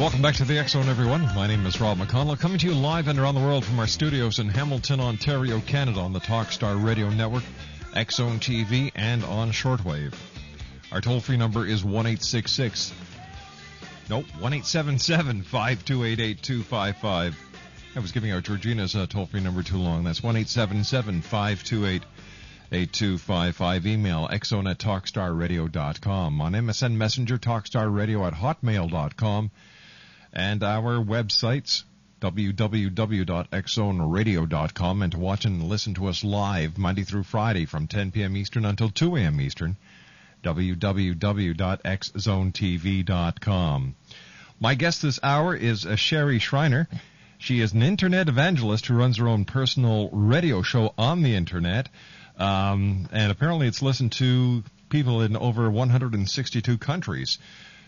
Welcome back to the Zone, everyone. My name is Rob McConnell, coming to you live and around the world from our studios in Hamilton, Ontario, Canada, on the Talkstar Radio Network, Zone TV, and on shortwave. Our toll-free number is one eight six six. Nope, one eight seven seven five two eight eight two five five. I was giving out Georgina's uh, toll-free number too long. That's one eight seven seven five two eight. 8255 email xzone at talkstarradio.com on MSN Messenger talkstarradio at hotmail.com and our websites www.xzoneradio.com and to watch and listen to us live Monday through Friday from 10 p.m. Eastern until 2 a.m. Eastern www.xzonetv.com. My guest this hour is uh, Sherry Shriner. She is an internet evangelist who runs her own personal radio show on the internet. Um, and apparently it's listened to people in over 162 countries.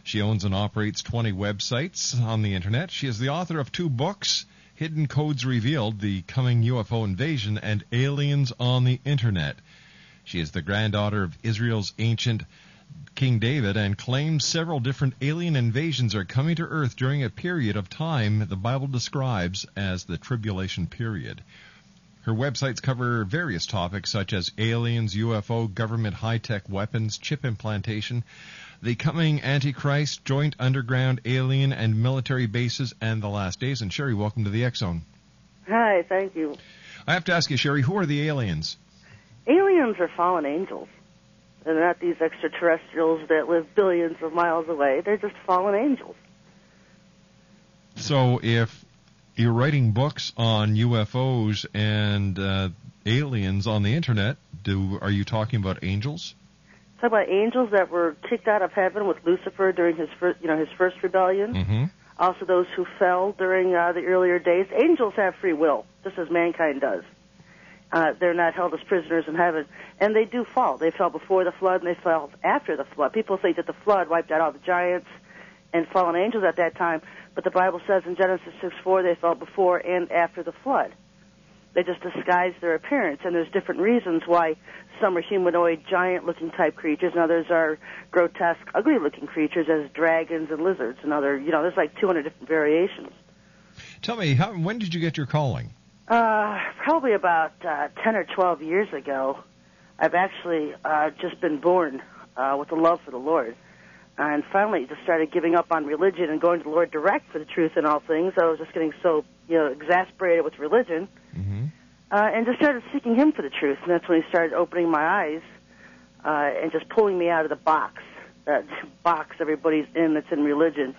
She owns and operates 20 websites on the internet. She is the author of two books, Hidden Codes Revealed, The Coming UFO Invasion, and Aliens on the Internet. She is the granddaughter of Israel's ancient King David and claims several different alien invasions are coming to Earth during a period of time the Bible describes as the tribulation period. Her websites cover various topics such as aliens, UFO, government high-tech weapons, chip implantation, the coming Antichrist, joint underground alien and military bases, and the last days. And Sherry, welcome to the X Zone. Hi, thank you. I have to ask you, Sherry, who are the aliens? Aliens are fallen angels. They're not these extraterrestrials that live billions of miles away. They're just fallen angels. So if you're writing books on UFOs and uh, aliens on the internet, do are you talking about angels? Talk about angels that were kicked out of heaven with Lucifer during his first, you know, his first rebellion. Mm-hmm. Also, those who fell during uh, the earlier days. Angels have free will, just as mankind does. Uh, they're not held as prisoners in heaven, and they do fall. They fell before the flood, and they fell after the flood. People think that the flood wiped out all the giants and fallen angels at that time, but the Bible says in Genesis 6 4 they fell before and after the flood. They just disguise their appearance, and there's different reasons why some are humanoid, giant-looking type creatures, and others are grotesque, ugly-looking creatures, as dragons and lizards, and other. You know, there's like 200 different variations. Tell me, how, when did you get your calling? Uh, probably about uh, 10 or 12 years ago, I've actually uh, just been born uh, with a love for the Lord. And finally just started giving up on religion and going to the Lord direct for the truth in all things. I was just getting so, you know, exasperated with religion. Uh, and just started seeking Him for the truth. And that's when He started opening my eyes uh, and just pulling me out of the box, that box everybody's in that's in religion.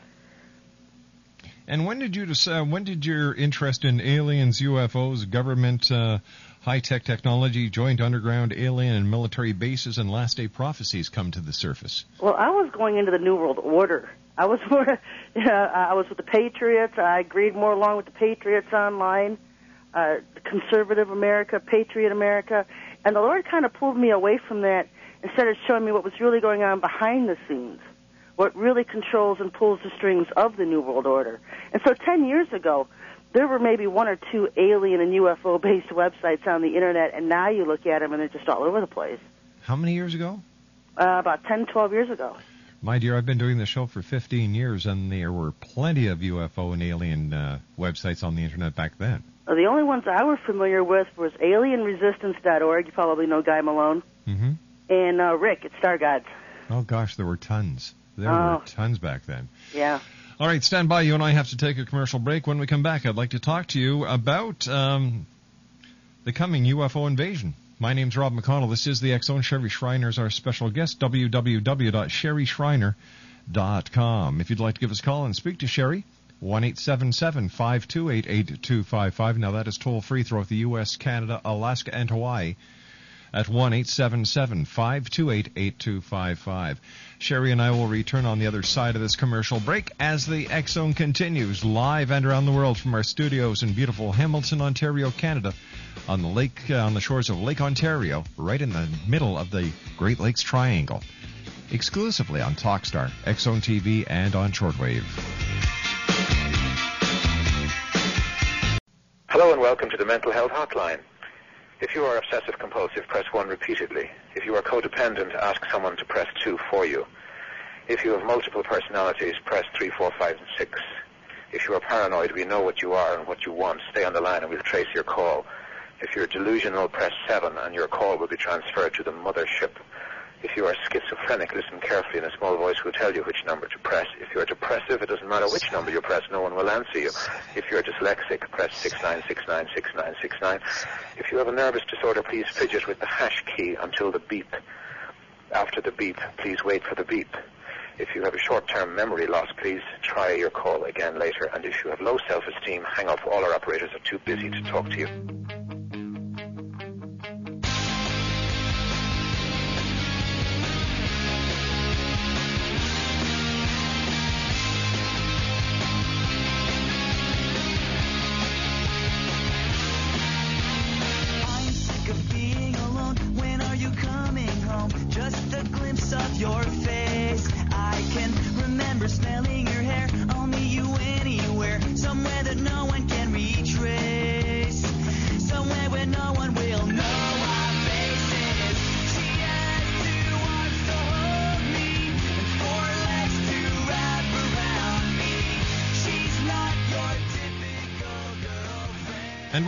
And when did you decide? When did your interest in aliens, UFOs, government, uh, high-tech technology, joint underground alien and military bases, and last-day prophecies come to the surface? Well, I was going into the New World Order. I was more, yeah, I was with the Patriots. I agreed more along with the Patriots online, uh, conservative America, Patriot America, and the Lord kind of pulled me away from that instead of showing me what was really going on behind the scenes, what really controls and pulls the strings of the New World Order. And so 10 years ago, there were maybe one or two alien and UFO based websites on the internet, and now you look at them and they're just all over the place. How many years ago? Uh, about 10, 12 years ago. My dear, I've been doing the show for 15 years, and there were plenty of UFO and alien uh, websites on the internet back then. The only ones I were familiar with was alienresistance.org. You probably know Guy Malone. hmm And uh, Rick at Star Gods. Oh gosh, there were tons. There Oh. were tons back then. Yeah. All right, stand by. You and I have to take a commercial break. When we come back, I'd like to talk to you about um, the coming UFO invasion. My name's Rob McConnell. This is the X Zone. Sherry Shriner is our special guest. www.sherryshriner.com. If you'd like to give us a call and speak to Sherry, one eight seven seven five two eight eight two five five. Now that is toll free throughout the U.S., Canada, Alaska, and Hawaii at one eight seven seven five two eight eight two five five. Sherry and I will return on the other side of this commercial break as the Zone continues live and around the world from our studios in beautiful Hamilton, Ontario, Canada, on the lake uh, on the shores of Lake Ontario, right in the middle of the Great Lakes Triangle. Exclusively on Talkstar, Zone TV, and on shortwave. Hello and welcome to the Mental Health Hotline. If you are obsessive compulsive, press 1 repeatedly. If you are codependent, ask someone to press 2 for you. If you have multiple personalities, press 3, 4, 5, and 6. If you are paranoid, we know what you are and what you want. Stay on the line and we'll trace your call. If you're delusional, press 7 and your call will be transferred to the mothership. If you are schizophrenic, listen carefully and a small voice will tell you which number to press. If you are depressive, it doesn't matter which number you press, no one will answer you. If you are dyslexic, press 69696969. If you have a nervous disorder, please fidget with the hash key until the beep. After the beep, please wait for the beep. If you have a short-term memory loss, please try your call again later. And if you have low self-esteem, hang up. All our operators are too busy to talk to you.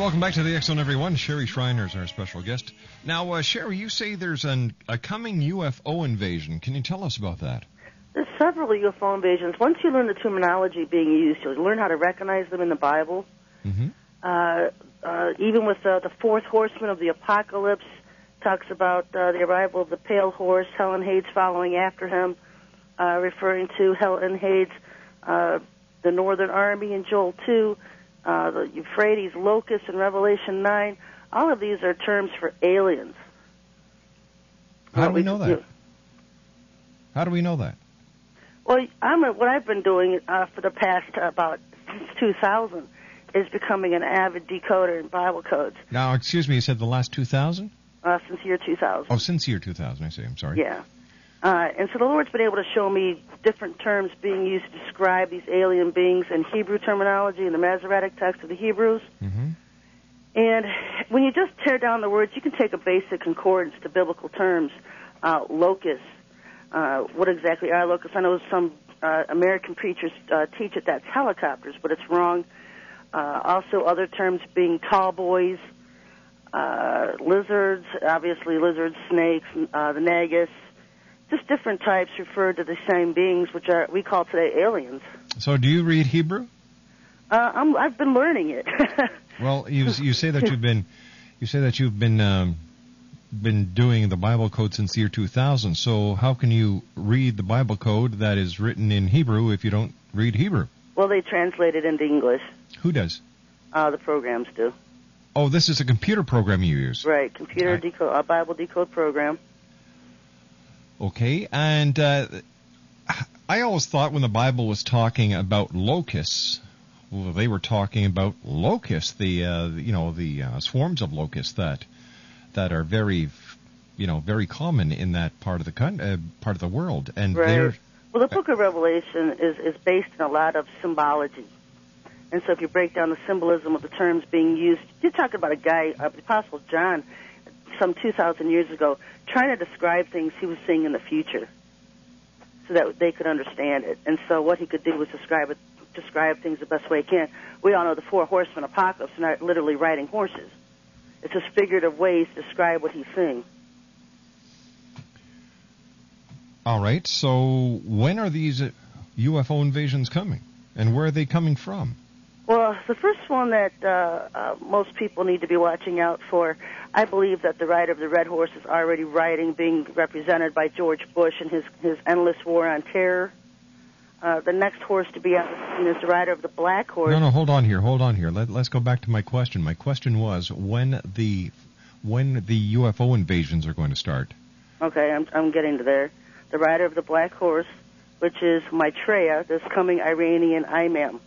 Welcome back to the X Zone, everyone. Sherry Shriner is our special guest. Now, uh, Sherry, you say there's an, a coming UFO invasion. Can you tell us about that? There's several UFO invasions. Once you learn the terminology being used, you'll learn how to recognize them in the Bible. Mm-hmm. Uh, uh, even with uh, the fourth horseman of the apocalypse, talks about uh, the arrival of the pale horse, Helen Hades following after him, uh, referring to Helen Hades, uh, the Northern Army in Joel 2, uh, the Euphrates locust in Revelation 9. All of these are terms for aliens. How do we we- know that? How do we know that? Well, I'm a, what I've been doing uh, for the past uh, about since 2000 is becoming an avid decoder in Bible codes Now, excuse me, you said the last 2,000? uh, since year 2000. Oh, since year 2000, I see. I'm sorry. Yeah. Uh, and so the Lord's been able to show me different terms being used to describe these alien beings in Hebrew terminology in the Masoretic text of the Hebrews. Mm-hmm. And when you just tear down the words, you can take a basic concordance to biblical terms. Uh, locust. Uh, what exactly are locusts? I know some uh, American preachers uh, teach it that's helicopters, but it's wrong. Uh, also, other terms being tall boys, uh, lizards, obviously lizards, snakes, uh, the nagus, just different types refer to the same beings, which are we call today aliens. So, do you read Hebrew? Uh, I'm, I've been learning it. Well, you you say that you've been you say that you've been um, been doing the Bible code since the year 2000. So, how can you read the Bible code that is written in Hebrew if you don't read Hebrew? well, they translate it into English. Who does? Uh, the programs do. Oh, this is a computer program you use. Right, computer decode, uh, Bible decode program. Okay, and uh, I always thought when the Bible was talking about locusts, well, they were talking about locusts, the uh, you know the uh, swarms of locusts that that are very you know very common in that part of the con- uh, part of the world, and Right. they're Well, the Book of Revelation is is based in a lot of symbology, and so if you break down the symbolism of the terms being used, you're talking about a guy, uh, the Apostle John, some 2,000 years ago, trying to describe things he was seeing in the future, so that they could understand it. And so what he could do was describe it, describe things the best way he can. We all know the four horsemen apocalypse are not literally riding horses. It's just figurative ways to describe what he's seeing. all right. So when are these UFO invasions coming, and where are they coming from? Well, the first one that uh, uh, most people need to be watching out for, I believe that the rider of the red horse is already riding, being represented by George Bush and his his endless war on terror. Uh, the next horse to be on the scene is the rider of the black horse. No, no, hold on here, hold on here. Let, let's go back to my question. My question was when the when the UFO invasions are going to start. Okay, I'm I'm getting to there. The rider of the black horse, which is Maitreya, this coming Iranian imam.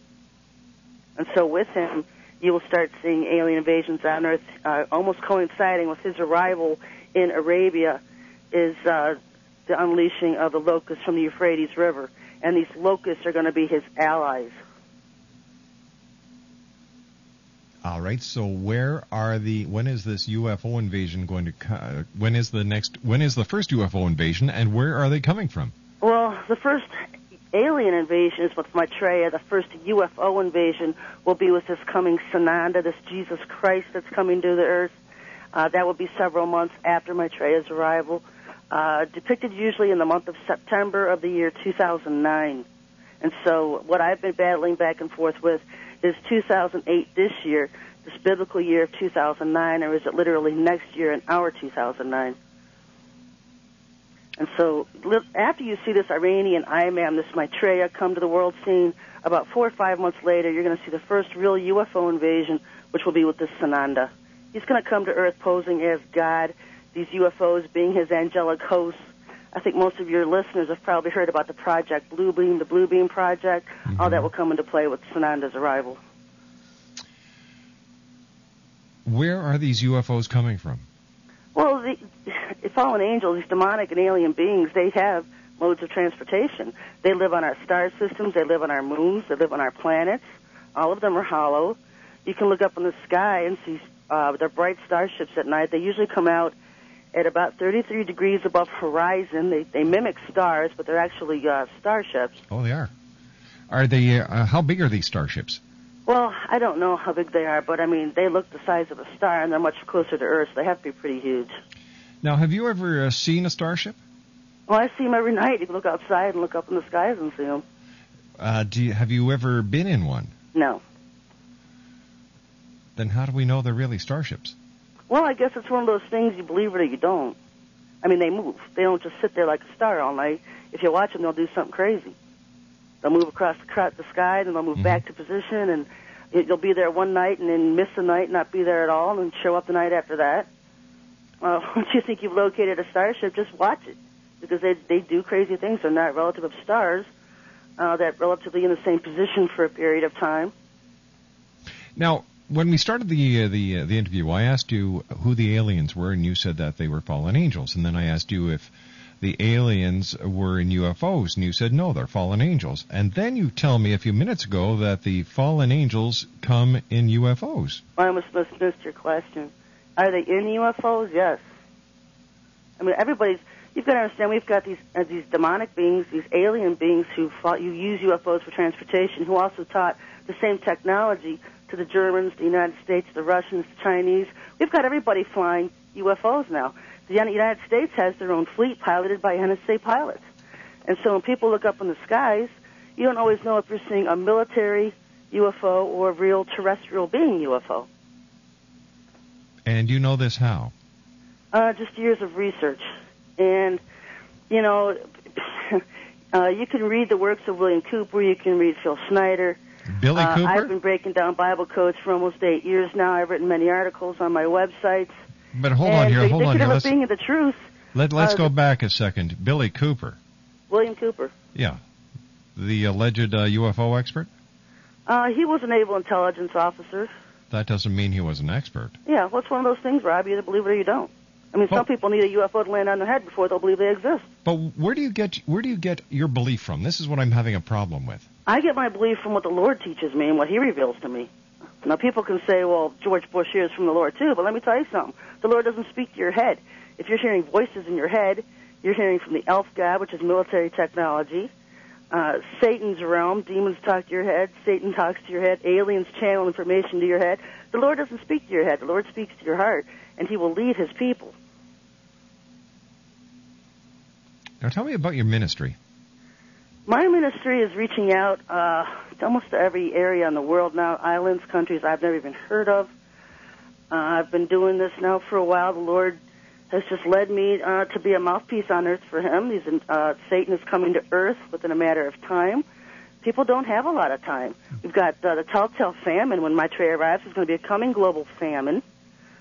And so with him, you will start seeing alien invasions on Earth, uh, almost coinciding with his arrival in Arabia, is uh, the unleashing of the locusts from the Euphrates River. And these locusts are going to be his allies. All right. So where are the when is this UFO invasion going to uh, when is the next when is the first UFO invasion and where are they coming from? Well, the first alien invasion is with Maitreya. The first UFO invasion will be with this coming Sananda, this Jesus Christ that's coming to the earth. Uh, that will be several months after Maitreya's arrival. Uh, depicted usually in the month of September of the year 2009. And so what I've been battling back and forth with is 2008 this year, this biblical year of 2009, or is it literally next year in our 2009? And so after you see this Iranian imam, this Maitreya, come to the world scene, about four or five months later, you're going to see the first real UFO invasion, which will be with this Sananda. He's going to come to Earth posing as God, these UFOs being his angelic hosts. I think most of your listeners have probably heard about the Project Blue Beam, the Blue Beam Project. All mm-hmm. that will come into play with Sananda's arrival. Where are these UFOs coming from? The, the fallen angels, these demonic and alien beings, they have modes of transportation. They live on our star systems, they live on our moons, they live on our planets. All of them are hollow. You can look up in the sky and see uh, their bright starships at night. They usually come out at about 33 degrees above horizon. They, they mimic stars, but they're actually uh, starships. Oh, they are. Are they? Uh, how big are these starships? Well, I don't know how big they are, but I mean, they look the size of a star, and they're much closer to Earth. So they have to be pretty huge. Now, have you ever uh, seen a starship? Well, I see them every night. You can look outside and look up in the skies and see them. Uh, do you, have you ever been in one? No. Then how do we know they're really starships? Well, I guess it's one of those things you believe it or you don't. I mean, they move. They don't just sit there like a star all night. If you watch them, they'll do something crazy. They'll move across the, sky, and they'll move Mhm. back to position, and it, you'll be there one night and then miss the night, not be there at all, and show up the night after that. Uh, once you think you've located a starship, just watch it because they they do crazy things. They're not relative of stars. Uh, that relatively in the same position for a period of time. Now, when we started the uh, the uh, the interview, I asked you who the aliens were, and you said that they were fallen angels. And then I asked you if the aliens were in UFOs, and you said no, they're fallen angels. And then you tell me a few minutes ago that the fallen angels come in UFOs. I almost missed your question. Are they in UFOs? Yes. I mean, everybody's. You've got to understand. We've got these uh, these demonic beings, these alien beings who fought, you use UFOs for transportation, who also taught the same technology to the Germans, the United States, the Russians, the Chinese. We've got everybody flying UFOs now. The United States has their own fleet piloted by NSA pilots. And so when people look up in the skies, you don't always know if you're seeing a military UFO or a real terrestrial being UFO. And you know this how? Uh, just years of research. And, you know, uh, you can read the works of William Cooper, you can read Phil Schneider. Billy Uh, Cooper? I've been breaking down Bible codes for almost eight years now. I've written many articles on my websites. But hold on here, they, hold they on here. Let's being the truth. let, let's uh, go back a second. Billy Cooper, William Cooper. yeah, the alleged uh, UFO expert. Uh, he was a naval intelligence officer. That doesn't mean he was an expert. Yeah, well, it's one of those things, Rob. You either believe it or you don't. I mean, Well- some people need a UFO to land on their head before they'll believe they exist. But where do you get where do you get your belief from? This is what I'm having a problem with. I get my belief from what the Lord teaches me and what He reveals to me. Now, people can say, well, George Bush hears from the Lord too, but let me tell you something. The Lord doesn't speak to your head. If you're hearing voices in your head, you're hearing from the elf god, which is military technology. Uh, Satan's realm, demons talk to your head, Satan talks to your head, aliens channel information to your head. The Lord doesn't speak to your head. The Lord speaks to your heart, and He will lead His people. Now tell me about your ministry. My ministry is reaching out uh, to almost every area in the world now, islands, countries I've never even heard of. Uh, I've been doing this now for a while. The Lord has just led me uh, to be a mouthpiece on earth for Him. He's in, uh, Satan is coming to earth within a matter of time. People don't have a lot of time. We've got uh, the telltale famine. When Maitreya arrives, it's going to be a coming global famine.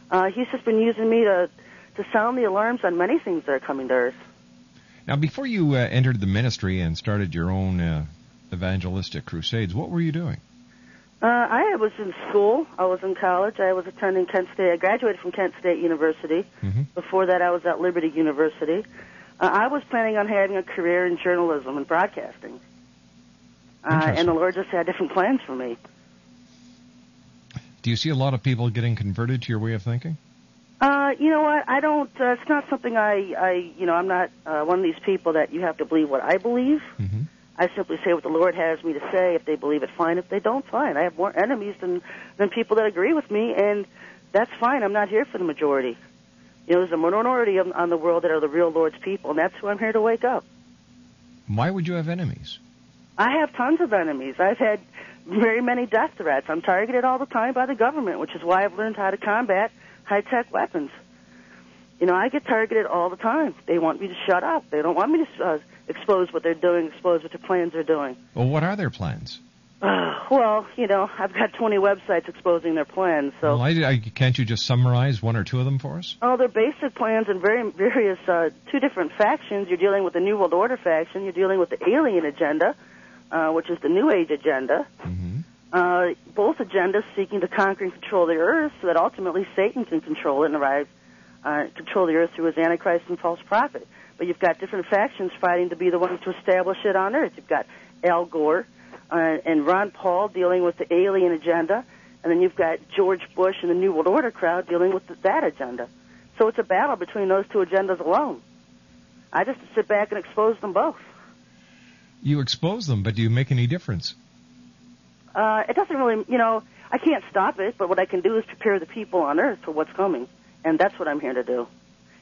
Uh, he's just been using me to to sound the alarms on many things that are coming to earth. Now before you uh, entered the ministry and started your own uh, evangelistic crusades, what were you doing? Uh, I was in school. I was in college. I was attending Kent State. I graduated from Kent State University. Mhm. Before that, I was at Liberty University. Uh, I was planning on having a career in journalism and broadcasting. Uh, and the Lord just had different plans for me. Do you see a lot of people getting converted to your way of thinking? Uh, you know what? I don't. Uh, it's not something I. I. You know, I'm not uh, one of these people that you have to believe what I believe. Mm-hmm. I simply say what the Lord has me to say. If they believe it, fine. If they don't, fine. I have more enemies than than people that agree with me, and that's fine. I'm not here for the majority. You know, there's a minority on, on the world that are the real Lord's people, and that's who I'm here to wake up. Why would you have enemies? I have tons of enemies. I've had very many death threats. I'm targeted all the time by the government, which is why I've learned how to combat high-tech weapons. You know, I get targeted all the time. They want me to shut up. They don't want me to uh, expose what they're doing, expose what their plans are doing. Well, what are their plans? Uh, well, you know, I've got 20 websites exposing their plans, so. Well, I, I, can't you just summarize one or two of them for us? Oh, their basic plans and very various uh, two different factions. You're dealing with the New World Order faction. You're dealing with the alien agenda, uh, which is the New Age agenda. Mm-hmm. Uh, both agendas seeking to conquer and control the earth, so that ultimately Satan can control it and arrive, uh, control the earth through his antichrist and false prophet. But you've got different factions fighting to be the ones to establish it on earth. You've got Al Gore uh, and Ron Paul dealing with the alien agenda, and then you've got George Bush and the New World Order crowd dealing with that agenda. So it's a battle between those two agendas alone. I just sit back and expose them both. You expose them, but do you make any difference? Uh, it doesn't really, you know, I can't stop it, but what I can do is prepare the people on Earth for what's coming, and that's what I'm here to do.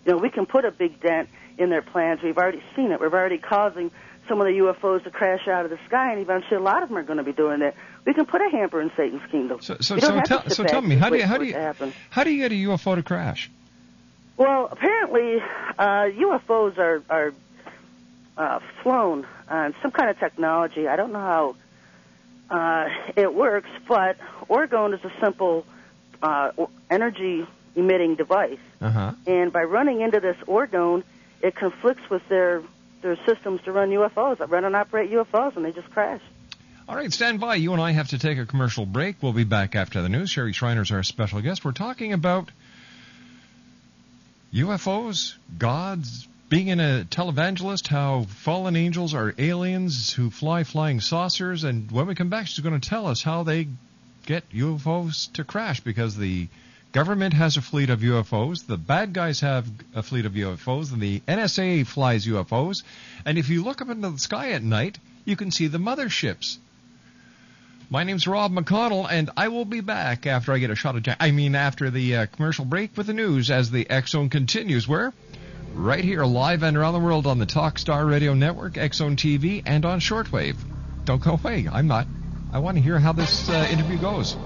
You know, we can put a big dent in their plans. We've already seen it. We're already causing some of the UFOs to crash out of the sky, and eventually a lot of them are going to be doing that. We can put a hamper in Satan's kingdom. So, so, so, tell, so tell me, how do you, how do you, how do you get a UFO to crash? Well, apparently, uh, UFOs are are uh, flown on some kind of technology. I don't know how uh, it works, but orgone is a simple uh, energy emitting device, Uh huh. and by running into this orgone, it conflicts with their their systems to run UFOs, that run and operate UFOs, and they just crash. All right, stand by. You and I have to take a commercial break. We'll be back after the news. Sherry Shriner's our special guest. We're talking about UFOs, gods, being in a televangelist, how fallen angels are aliens who fly flying saucers, and when we come back, she's going to tell us how they get UFOs to crash because the government has a fleet of UFOs, the bad guys have a fleet of UFOs, and the NSA flies UFOs. And if you look up into the sky at night, you can see the motherships. My name's Rob McConnell, and I will be back after I get a shot of Jack. I mean, after the uh, commercial break with the news as the Zone continues. Where? Right here, live and around the world on the Talkstar Radio Network, Zone TV, and on shortwave. Don't go away. I'm not. I want to hear how this uh, interview goes.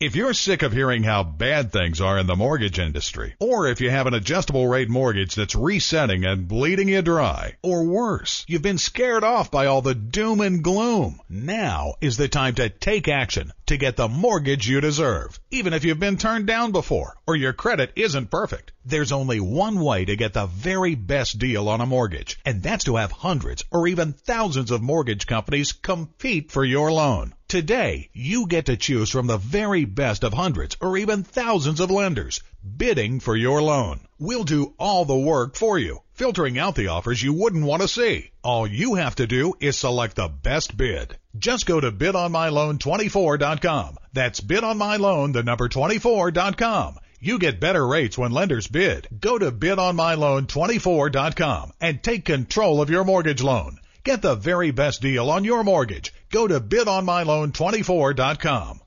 If you're sick of hearing how bad things are in the mortgage industry, or if you have an adjustable rate mortgage that's resetting and bleeding you dry, or worse, you've been scared off by all the doom and gloom, now is the time to take action to get the mortgage you deserve. Even if you've been turned down before, or your credit isn't perfect, there's only one way to get the very best deal on a mortgage, and that's to have hundreds or even thousands of mortgage companies compete for your loan. Today, you get to choose from the very best of hundreds or even thousands of lenders bidding for your loan. We'll do all the work for you, filtering out the offers you wouldn't want to see. All you have to do is select the best bid. Just go to bidonmyloan24.com. That's bidonmyloan, the number 24.com. You get better rates when lenders bid. Go to bidonmyloan24.com and take control of your mortgage loan. Get the very best deal on your mortgage. Go to bidonmyloan24.com.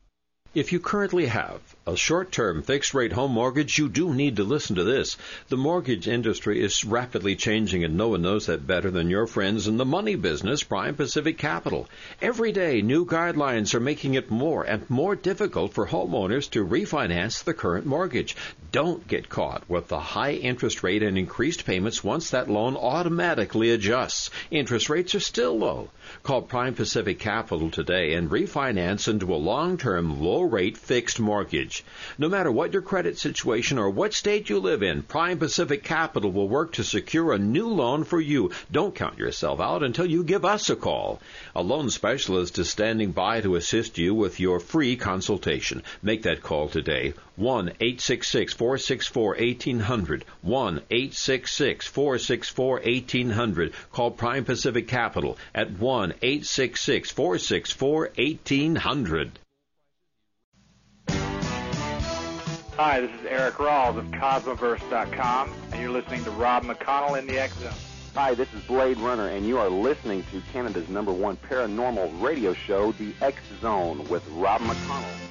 If you currently have a short term fixed rate home mortgage, you do need to listen to this. The mortgage industry is rapidly changing, and no one knows that better than your friends in the money business, Prime Pacific Capital. Every day, new guidelines are making it more and more difficult for homeowners to refinance the current mortgage. Don't get caught with the high interest rate and increased payments once that loan automatically adjusts. Interest rates are still low. Call Prime Pacific Capital today and refinance into a long term, low rate fixed mortgage. No matter what your credit situation or what state you live in, Prime Pacific Capital will work to secure a new loan for you. Don't count yourself out until you give us a call. A loan specialist is standing by to assist you with your free consultation. Make that call today. 1 866 464 1800. 1 866 464 1800. Call Prime Pacific Capital at 1 866 464 1800. Hi, this is Eric Rawls of Cosmoverse.com, and you're listening to Rob McConnell in the X Zone. Hi, this is Blade Runner, and you are listening to Canada's number one paranormal radio show, The X Zone, with Rob McConnell.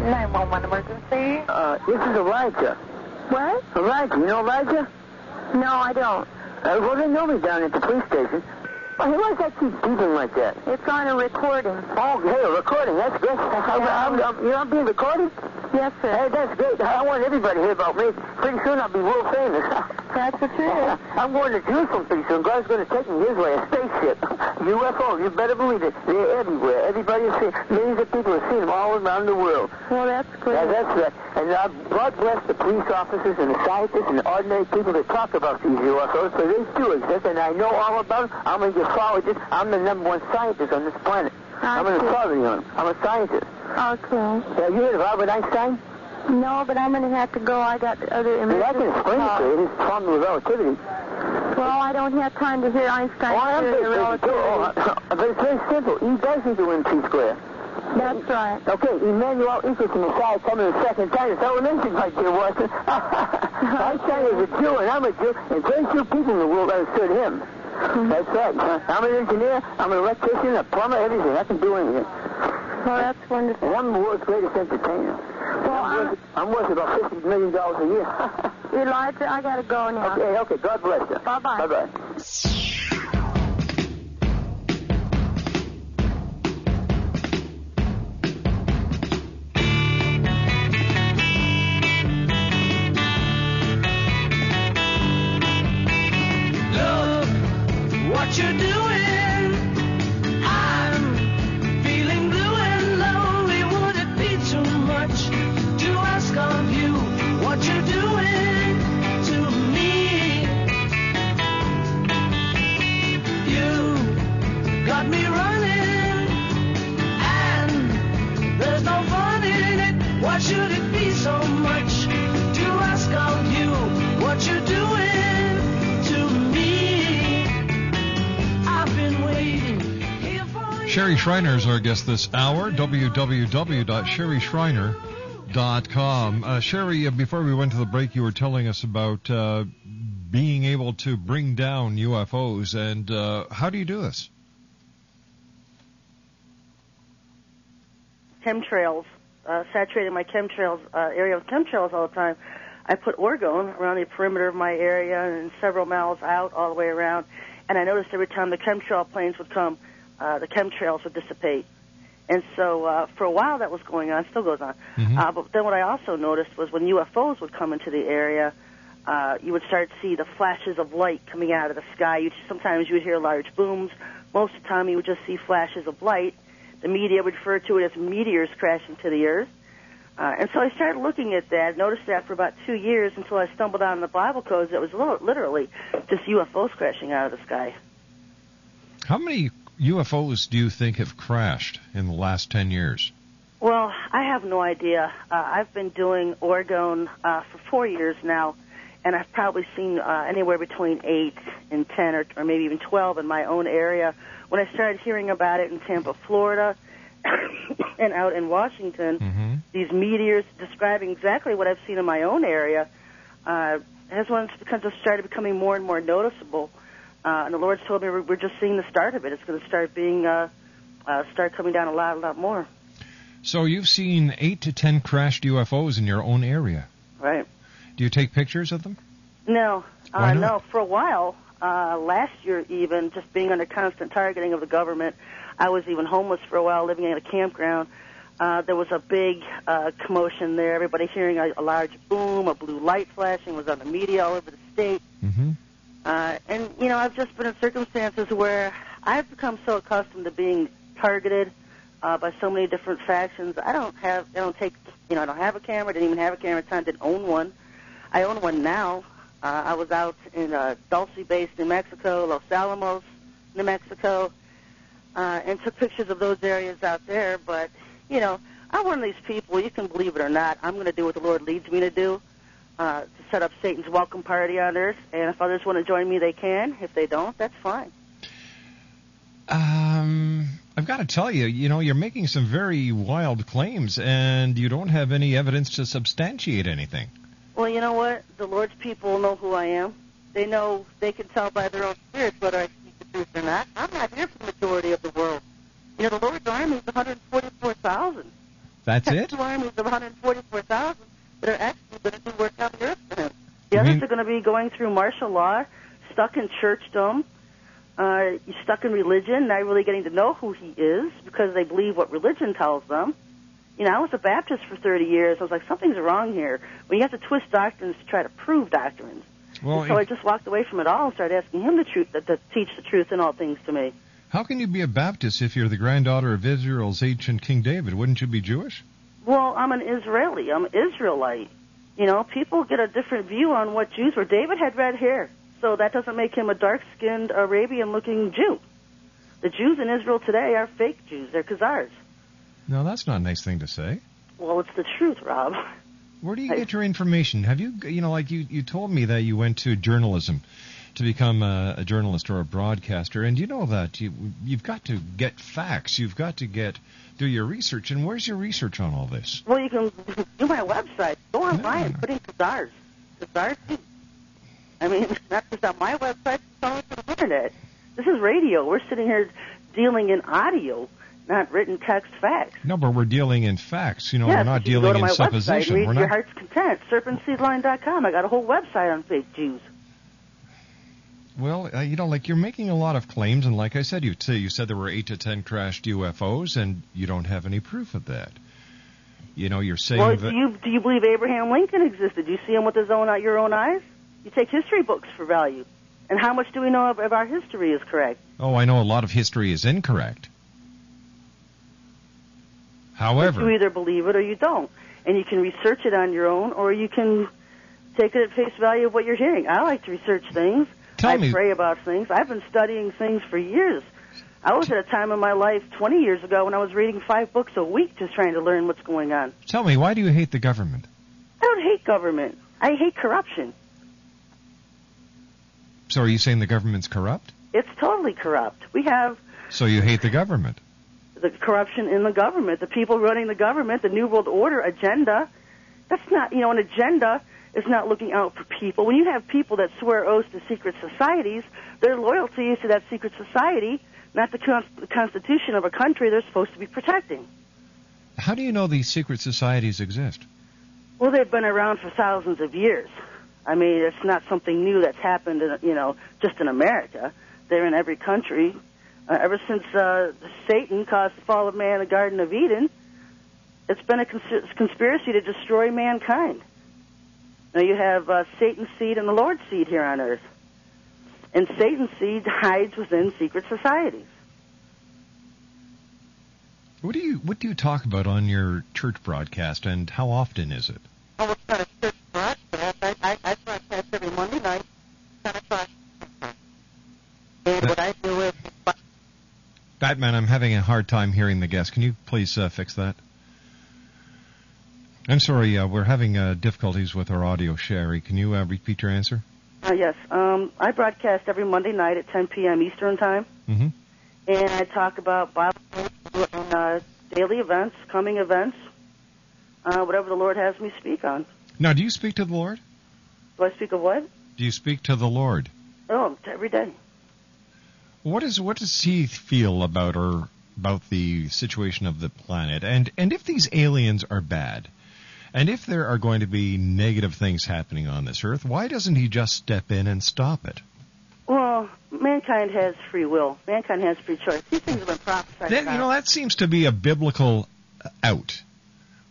911 emergency. Uh, this is Elijah. What? Elijah. You know Elijah? No, I don't. Uh, well, they know me down at the police station. Well, hey, why does that keep beeping like that? It's on a recording. Oh, hey, a recording. That's good. I'm, I'm, I'm, you know I'm being recorded? Yes, sir. Hey, that's great. I want everybody to hear about me. Pretty soon I'll be world famous. That's the truth. I'm going to Jerusalem pretty soon. God's going to take me his way, a spaceship. UFO, you better believe it. They're everywhere. Everybody has seen Millions of people have seen them all around the world. Well, that's good. Yeah, that's right. And uh, God bless the police officers and the scientists and the ordinary people that talk about these UFOs, because they do exist, and I know all about them. I'm a ufologist. I'm the number one scientist on this planet. I'm an authority on them. I'm a scientist. Okay. Have you heard of Albert Einstein? No, but I'm going to have to go. I got other Well, I can explain it to you. It's formula of relativity. Well, I don't have time to hear Einstein. Oh, I am theory of very too. relativity. Oh, uh, but it's very simple. E does equal MC squared. That's right. Okay, Emmanuel equals the Messiah coming the second time. It's elementary, my dear Watson. Einstein is a Jew, and I'm a Jew, and very few people in the world understood him. That's right. Uh, I'm an engineer, I'm an electrician, a plumber, everything. I can do anything. Well, that's wonderful. I'm world's greatest entertainer. Well, I'm, worth, I'm worth about $50 million a year. Elijah, I got to go now. okay, okay. God bless you. Bye-bye. Bye-bye. Sherry Shriner is our guest this hour. www.sherryshriner.com. Uh, Sherry, uh, before we went to the break, you were telling us about uh, being able to bring down UFOs, and uh, how do you do this? chemtrails, uh, saturating my chemtrails uh, area with chemtrails all the time. I put orgone around the perimeter of my area and several miles out all the way around. And I noticed every time the chemtrail planes would come, uh, the chemtrails would dissipate. And so uh, for a while that was going on, still goes on. Mhm. Uh, but then what I also noticed was when UFOs would come into the area, uh, you would start to see the flashes of light coming out of the sky. You'd, sometimes you would hear large booms. Most of the time you would just see flashes of light. The media would refer to it as meteors crashing to the earth. Uh, and so I started looking at that, noticed that for about two years until I stumbled on the Bible codes that was literally just UFOs crashing out of the sky. How many UFOs do you think have crashed in the last 10 years? Well, I have no idea. Uh, I've been doing orgone uh, for four years now, and I've probably seen uh, anywhere between eight and ten, or, or maybe even twelve in my own area. When I started hearing about it in Tampa, Florida, and out in Washington, these meteors describing exactly what I've seen in my own area, uh, it's because it started becoming more and more noticeable. Uh, and the Lord's told me we're, we're just seeing the start of it. It's going to start being uh, uh, start coming down a lot, a lot more. So you've seen 8 to 10 crashed UFOs in your own area. Right. Do you take pictures of them? No, Why uh, not? no. For a while, uh, last year even, just being under constant targeting of the government, I was even homeless for a while, living in a campground. Uh, there was a big uh, commotion there. Everybody hearing a, a large boom, a blue light flashing was on the media all over the state. Mm-hmm. Uh, and you know, I've just been in circumstances where I've become so accustomed to being targeted uh, by so many different factions. I don't have, I don't take, you know, I don't have a camera. Didn't even have a camera at the time. Didn't own one. I own one now. Uh, I was out in uh, Dulce Base, New Mexico, Los Alamos, New Mexico, uh, and took pictures of those areas out there. But you know, I'm one of these people. You can believe it or not. I'm going to do what the Lord leads me to do. Uh, to set up Satan's welcome party on earth, and if others want to join me, they can. If they don't, that's fine. Um, I've got to tell you, you know, you're making some very wild claims, and you don't have any evidence to substantiate anything. Well, you know what? The Lord's people know who I am. They know they can tell by their own spirits whether I speak the truth or not. I'm not here for the majority of the world. You know, the Lord's army is 144,000. That's it? Two armies of 144,000 that are actually going to do work on the earth for him. The others mean- are going to be going through martial law, stuck in churchdom, uh, stuck in religion, not really getting to know who he is because they believe what religion tells them. You know, I was a Baptist for 30 years. I was like, something's wrong here. When you have to twist doctrines to try to prove doctrines. Well, And so I just walked away from it all and started asking him the truth, to teach the truth in all things to me. How can you be a Baptist if you're the granddaughter of Israel's ancient King David? Wouldn't you be Jewish? Well, I'm an Israeli. I'm an Israelite. You know, people get a different view on what Jews were. David had red hair, so that doesn't make him a dark-skinned Arabian-looking Jew. The Jews in Israel today are fake Jews. They're Khazars. No, that's not a nice thing to say. Well, it's the truth, Rob. Where do you get your information? Have you, you know, like you, you told me that you went to journalism to become a, a journalist or a broadcaster, and you know that you, you've got to get facts. You've got to get do your research. And where's your research on all this? Well, you can do my website. Go online and put in. Khazars Jews. I mean, it's not just on my website. It's on the internet. This is radio. We're sitting here dealing in audio, not written text facts. No, but we're dealing in facts. You know, yes, we're not you can go dealing to in my supposition. Website, read we're your not. heart's content. SerpentSeedline.com. I got a whole website on fake Jews. Well, uh, you know, like you're making a lot of claims, and like I said, you say you said there were eight to ten crashed UFOs, and you don't have any proof of that. You know, you're saying Well, that. do you do you believe Abraham Lincoln existed? Do you see him with his own your own eyes? You take history books for value. And how much do we know of, of our history is correct? Oh, I know a lot of history is incorrect. However, you either believe it or you don't, and you can research it on your own, or you can take it at face value of what you're hearing. I like to research things. Tell I me- pray about things. I've been studying things for years. I was at a time in my life 20 years ago when I was reading five books a week just trying to learn what's going on. tell me, why do you hate the government? I don't hate government. I hate corruption. So are you saying the government's corrupt? It's totally corrupt. We have So you hate the government? the corruption in the government, the people running the government, the New World Order agenda. That's not, you know, an agenda is not looking out for people. When you have people that swear oaths to secret societies, their loyalty is to that secret society, not the, con- the constitution of a country they're supposed to be protecting. How do you know these secret societies exist? Well, they've been around for thousands of years. I mean, it's not something new that's happened, in, you know, just in America. They're in every country. Uh, ever since uh, Satan caused the fall of man in the Garden of Eden, it's been a cons- conspiracy to destroy mankind. Now you have uh, Satan's seed and the Lord's seed here on earth. And Satan's seed hides within secret societies. What do you what do you talk about on your church broadcast, and how often is it? Oh, it's not a church broadcast. I, I, I broadcast every Monday night, 10 o'clock. And what I do is, Batman, I'm having a hard time hearing the guest. Can you please uh, fix that? I'm sorry, uh, we're having uh, difficulties with our audio. Sherry, can you uh, repeat your answer? uh, yes, um, I broadcast every Monday night at 10 p.m. Eastern Time. Mm-hmm. and I talk about Bible and uh, daily events, coming events, uh, whatever the Lord has me speak on. Now, do you speak to the Lord? Do I speak of what? Do you speak to the Lord? Oh, every day. What is what does he feel about or about the situation of the planet? And and if these aliens are bad, and if there are going to be negative things happening on this earth, why doesn't he just step in and stop it? Well, mankind has free will. Mankind has free choice. These things have been prophesied you know, that seems to be a biblical out.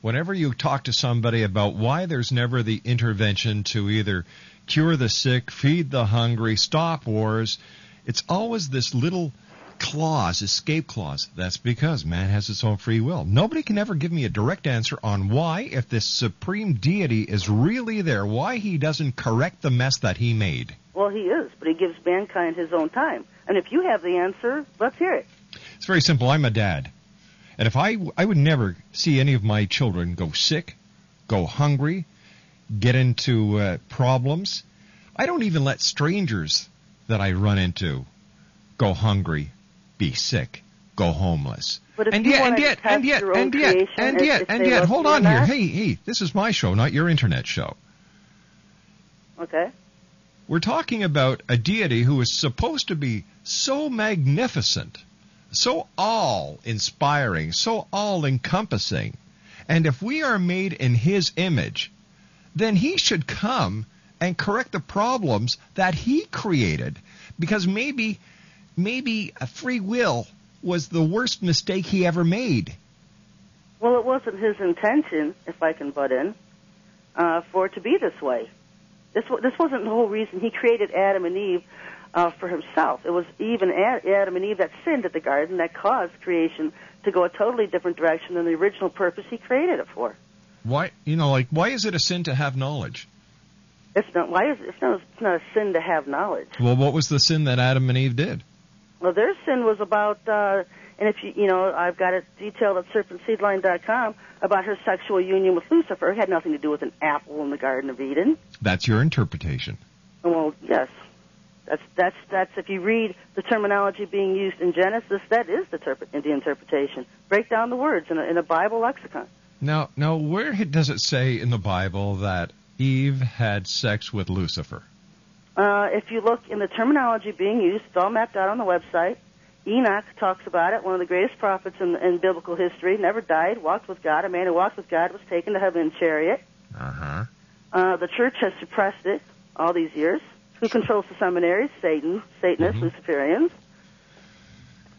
Whenever you talk to somebody about why there's never the intervention to either cure the sick, feed the hungry, stop wars, it's always this little clause, escape clause. That's because man has its own free will. Nobody can ever give me a direct answer on why, if this supreme deity is really there, why he doesn't correct the mess that he made. Well, he is, but he gives mankind his own time. And if you have the answer, let's hear it. It's very simple. I'm a dad. And if I, I would never see any of my children go sick, go hungry, get into uh, problems. I don't even let strangers that I run into go hungry, be sick, go homeless. And yet, and yet, and yet, and yet, and yet, and yet, hold on here. not? Hey, hey, this is my show, not your internet show. Okay. We're talking about a deity who is supposed to be so magnificent, so all inspiring, so all encompassing. And if we are made in his image, then he should come and correct the problems that he created. Because maybe, maybe a free will was the worst mistake he ever made. Well, it wasn't his intention, if I can butt in, uh, for it to be this way. This this wasn't the whole reason he created Adam and Eve uh, for himself. It was even and Adam and Eve that sinned at the garden that caused creation to go a totally different direction than the original purpose he created it for. Why, you know, like, why is it a sin to have knowledge? It's not why is it's not it's not a sin to have knowledge. Well, what was the sin that Adam and Eve did? Well, their sin was about, uh, and if you, you know, I've got it detailed at serpentseedline.com about her sexual union with Lucifer. It had nothing to do with an apple in the Garden of Eden. That's your interpretation. Well, yes, that's that's that's if you read the terminology being used in Genesis, that is the, terp- the interpretation. Break down the words in a, in a Bible lexicon. Now, now, where does it say in the Bible that Eve had sex with Lucifer? Uh, if you look in the terminology being used, it's all mapped out on the website. Enoch talks about it, one of the greatest prophets in, in biblical history, never died, walked with God. A man who walked with God was taken to heaven in chariot. Uh-huh. Uh, the church has suppressed it all these years. Who controls the seminaries? Satan, Satanists, Luciferians.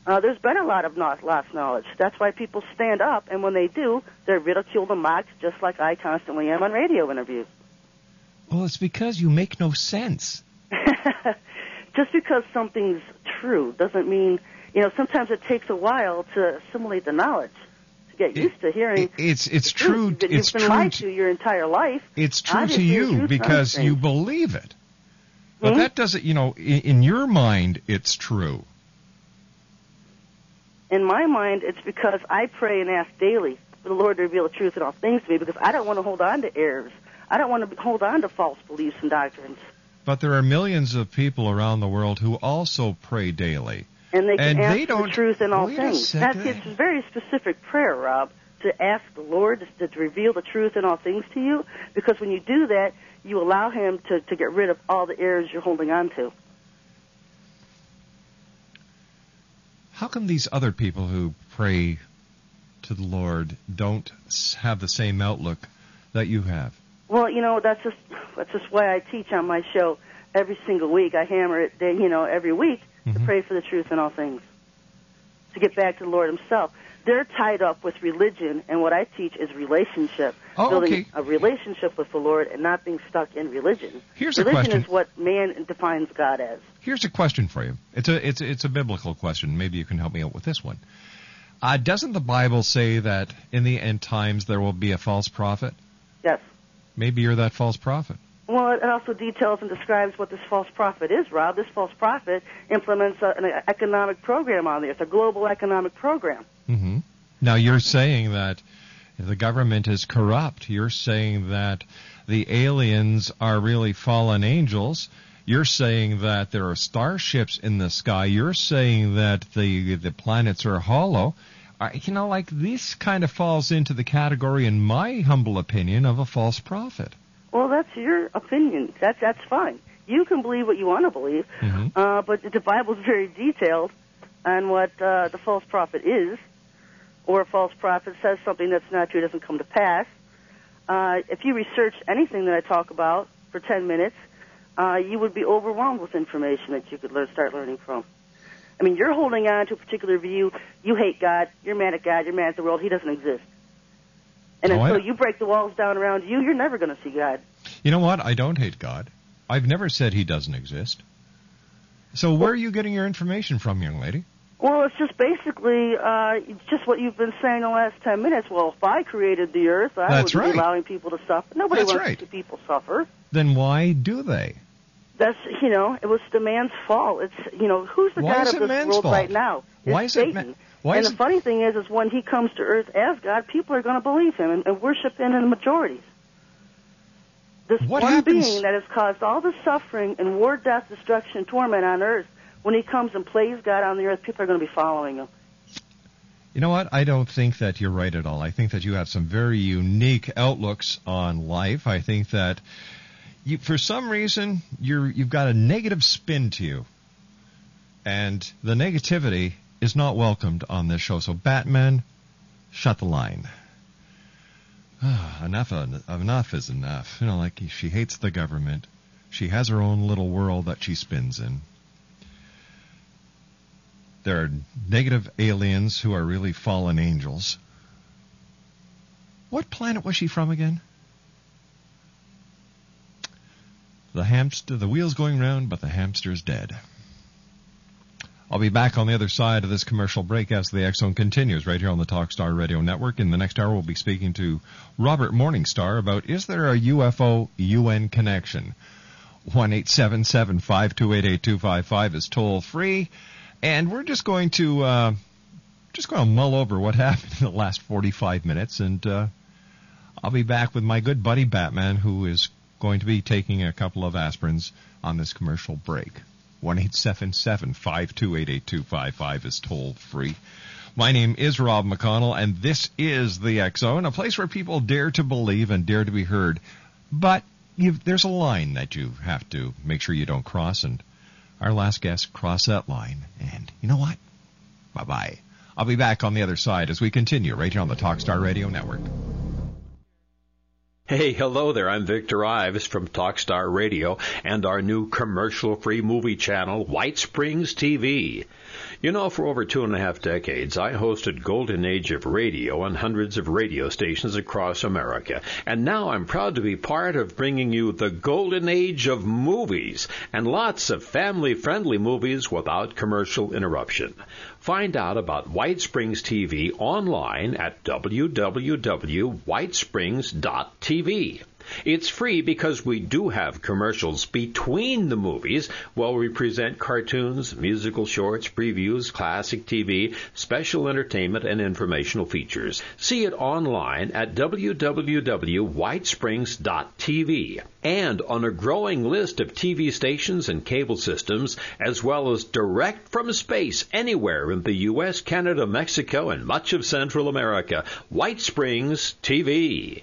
Uh, there's been a lot of not, lost knowledge. That's why people stand up, and when they do, they're ridiculed and mocked, just like I constantly am on radio interviews. Well, it's because you make no sense. just because something's true doesn't mean, you know, sometimes it takes a while to assimilate the knowledge, to get used to hearing. It's it's truth. true. You've been, It's you've been true. lied to- your entire life. It's true to Obviously, you because sounds you believe it. But Hmm? that doesn't, you know, in, in your mind, it's true. In my mind, it's because I pray and ask daily for the Lord to reveal the truth in all things to me because I don't want to hold on to errors. I don't want to hold on to false beliefs and doctrines. But there are millions of people around the world who also pray daily. And they can And ask they the don't- truth in all things. That's it's a very specific prayer, Rob, to ask the Lord to, to reveal the truth in all things to you. Because when you do that, you allow Him to, to get rid of all the errors you're holding on to. How come these other people who pray to the Lord don't have the same outlook that you have? Well, you know that's just that's just why I teach on my show every single week. I hammer it, day, you know, every week to Mhm. pray for the truth in all things. to get back to the Lord Himself. They're tied up with religion, and what I teach is relationship. Oh, building okay. a relationship with the Lord and not being stuck in religion. Here's a religion question. is what man defines God as. Here's a question for you. It's a it's a, it's a biblical question. Maybe you can help me out with this one. Uh, doesn't the Bible say that in the end times there will be a false prophet? Yes. Maybe you're that false prophet. Well, it also details and describes what this false prophet is, Rob. This false prophet implements an economic program on the earth, a global economic program. hmm Now you're saying that the government is corrupt. You're saying that the aliens are really fallen angels. You're saying that there are starships in the sky. You're saying that the the planets are hollow. You know, like this kind of falls into the category, in my humble opinion, of a false prophet. Well, that's your opinion. That's that's fine. You can believe what you want to believe, Mm-hmm. uh, but the Bible's very detailed on what uh, the false prophet is, or a false prophet says something that's not true, doesn't come to pass. Uh, if you research anything that I talk about for 10 minutes, uh, you would be overwhelmed with information that you could learn, start learning from. I mean, you're holding on to a particular view. You hate God. You're mad at God. You're mad at the world. He doesn't exist. And Oh, I- until you break the walls down around you, you're never going to see God. You know what? I don't hate God. I've never said he doesn't exist. So where are you getting your information from, young lady? Well, it's just basically uh, it's just what you've been saying the last ten minutes. Well, if I created the earth, I That's would right. be allowing people to suffer. Nobody That's wants right. to see people suffer. Then why do they? That's you know, it was the man's fault. It's you know, who's the Why God of it it this world fault? right now? It's Why is it Satan. ma- why and the it- funny thing is, is when he comes to earth as God, people are going to believe him and, and worship him in the majorities. This What one happens- being that has caused all the suffering and war, death, destruction, and torment on earth, when he comes and plays God on the earth, people are going to be following him. You know what? I don't think that you're right at all. I think that you have some very unique outlooks on life. I think that you, for some reason, you're, you've got a negative spin to you. And the negativity is not welcomed on this show. So, Batman, shut the line. enough, enough is enough. You know, like she hates the government. She has her own little world that she spins in. There are negative aliens who are really fallen angels. What planet was she from again? The hamster, the wheel's going round, but the hamster's dead. I'll be back on the other side of this commercial break as the Zone continues right here on the Talkstar Radio Network. In the next hour, we'll be speaking to Robert Morningstar about is there a UFO UN connection? One eight seven seven five two eight eight two five five is toll free, and we're just going to uh, just going to mull over what happened in the last forty five minutes, and uh, I'll be back with my good buddy Batman, who is going to be taking a couple of aspirins on this commercial break. One eight seven seven five two eight eight two five five is toll free. My name is Rob McConnell, and this is the Zone, a place where people dare to believe and dare to be heard. But there's a line that you have to make sure you don't cross, and our last guest crossed that line. And you know what? Bye bye. I'll be back on the other side as we continue right here on the Talkstar Radio Network. Hey, hello there. I'm Victor Ives from Talkstar Radio and our new commercial-free movie channel, White Springs TV. You know, for over two and a half decades, I hosted Golden Age of Radio on hundreds of radio stations across America. And now I'm proud to be part of bringing you the Golden Age of movies and lots of family-friendly movies without commercial interruption. Find out about White Springs TV online at www.whitesprings.tv. It's free because we do have commercials between the movies while we present cartoons, musical shorts, previews, classic TV, special entertainment, and informational features. See it online at www.whitesprings.tv and on a growing list of TV stations and cable systems, as well as direct from space anywhere in the U.S., Canada, Mexico, and much of Central America. White Springs TV.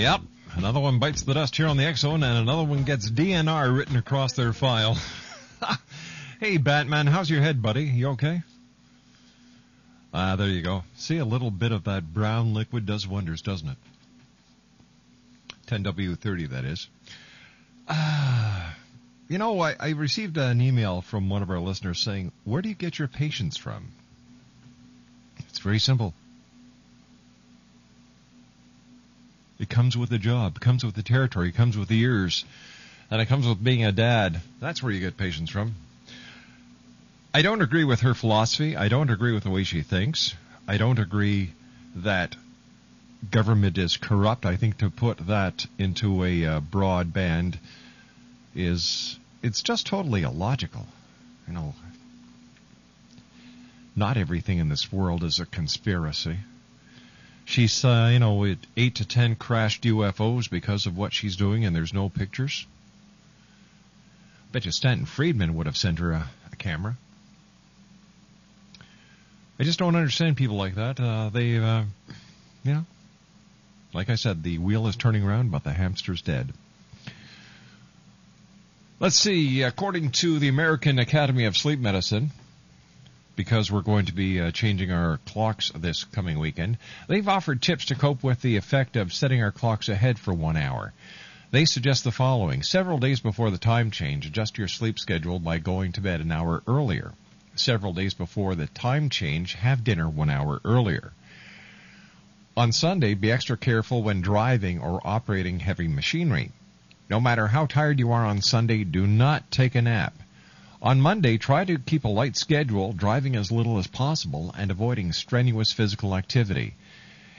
Yep. Another one bites the dust here on the Zone, and another one gets DNR written across their file. hey, Batman, how's your head, buddy? You okay? Ah, there you go. See, a little bit of that brown liquid does wonders, doesn't it? 10W30, that is. Ah, you know, I, I received an email from one of our listeners saying, Where do you get your patients from? It's very simple. It comes with the job, it comes with the territory, it comes with the years, and it comes with being a dad. That's where you get patience from. I don't agree with her philosophy. I don't agree with the way she thinks. I don't agree that government is corrupt. I think to put that into a uh, broad band is it's just totally illogical. You know, not everything in this world is a conspiracy. She's, uh, you know, eight to ten crashed UFOs because of what she's doing, and there's no pictures. Bet you Stanton Friedman would have sent her a, a camera. I just don't understand people like that. Uh, they, uh, you know, like I said, the wheel is turning around, but the hamster's dead. Let's see. According to the American Academy of Sleep Medicine, because we're going to be uh, changing our clocks this coming weekend, they've offered tips to cope with the effect of setting our clocks ahead for one hour. They suggest the following. Several days before the time change, adjust your sleep schedule by going to bed an hour earlier. Several days before the time change, have dinner one hour earlier. On Sunday, be extra careful when driving or operating heavy machinery. No matter how tired you are on Sunday, do not take a nap. On Monday, try to keep a light schedule, driving as little as possible, and avoiding strenuous physical activity.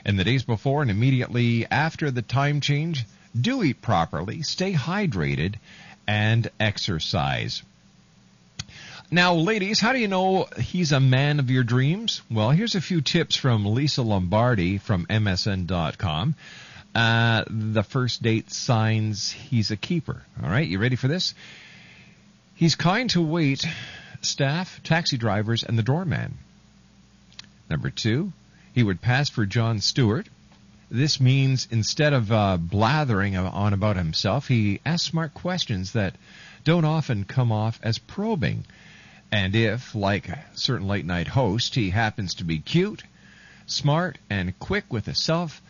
In the days before and immediately after the time change, do eat properly, stay hydrated, and exercise. Now, ladies, how do you know he's a man of your dreams? Well, here's a few tips from Lisa Lombardi from MSN.com. Uh, the first date signs he's a keeper. All right, you ready for this? He's kind to wait staff, taxi drivers, and the doorman. Number two, he would pass for Jon Stewart. This means instead of uh, blathering on about himself, he asks smart questions that don't often come off as probing. And if, like a certain late night host, he happens to be cute, smart, and quick with a self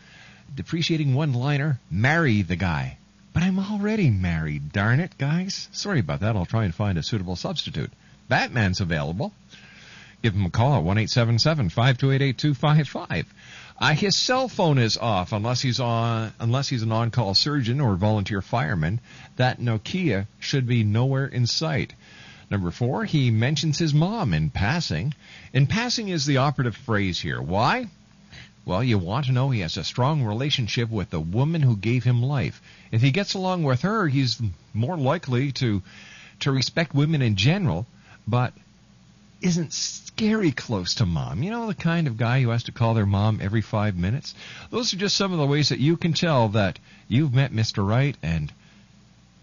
depreciating one liner, marry the guy. But I'm already married, darn it, guys. Sorry about that. I'll try and find a suitable substitute. Batman's available. Give him a call at one eight seven seven five two eight eight two five five. Uh, his cell phone is off unless he's on unless he's an on-call surgeon or volunteer fireman. That Nokia should be nowhere in sight. Number four, he mentions his mom in passing. In passing is the operative phrase here. Why? Well, you want to know he has a strong relationship with the woman who gave him life. If he gets along with her, he's more likely to to respect women in general, but isn't scary close to mom. You know, the kind of guy who has to call their mom every five minutes. Those are just some of the ways that you can tell that you've met Mr. Right and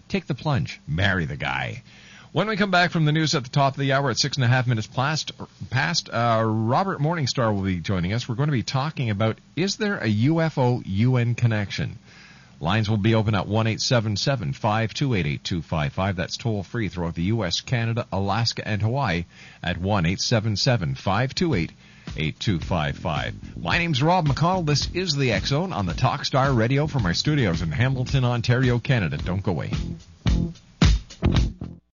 take the plunge. Marry the guy. When we come back from the news at the top of the hour at six and a half minutes past, past uh, Robert Morningstar will be joining us. We're going to be talking about is there a UFO UN connection? Lines will be open at one eight seven seven five two eight eight two five five. That's toll free throughout the U.S., Canada, Alaska, and Hawaii at one eight seven seven five two eight eight two five five. My name's Rob McConnell. This is the Zone on the Talkstar Radio from our studios in Hamilton, Ontario, Canada. Don't go away.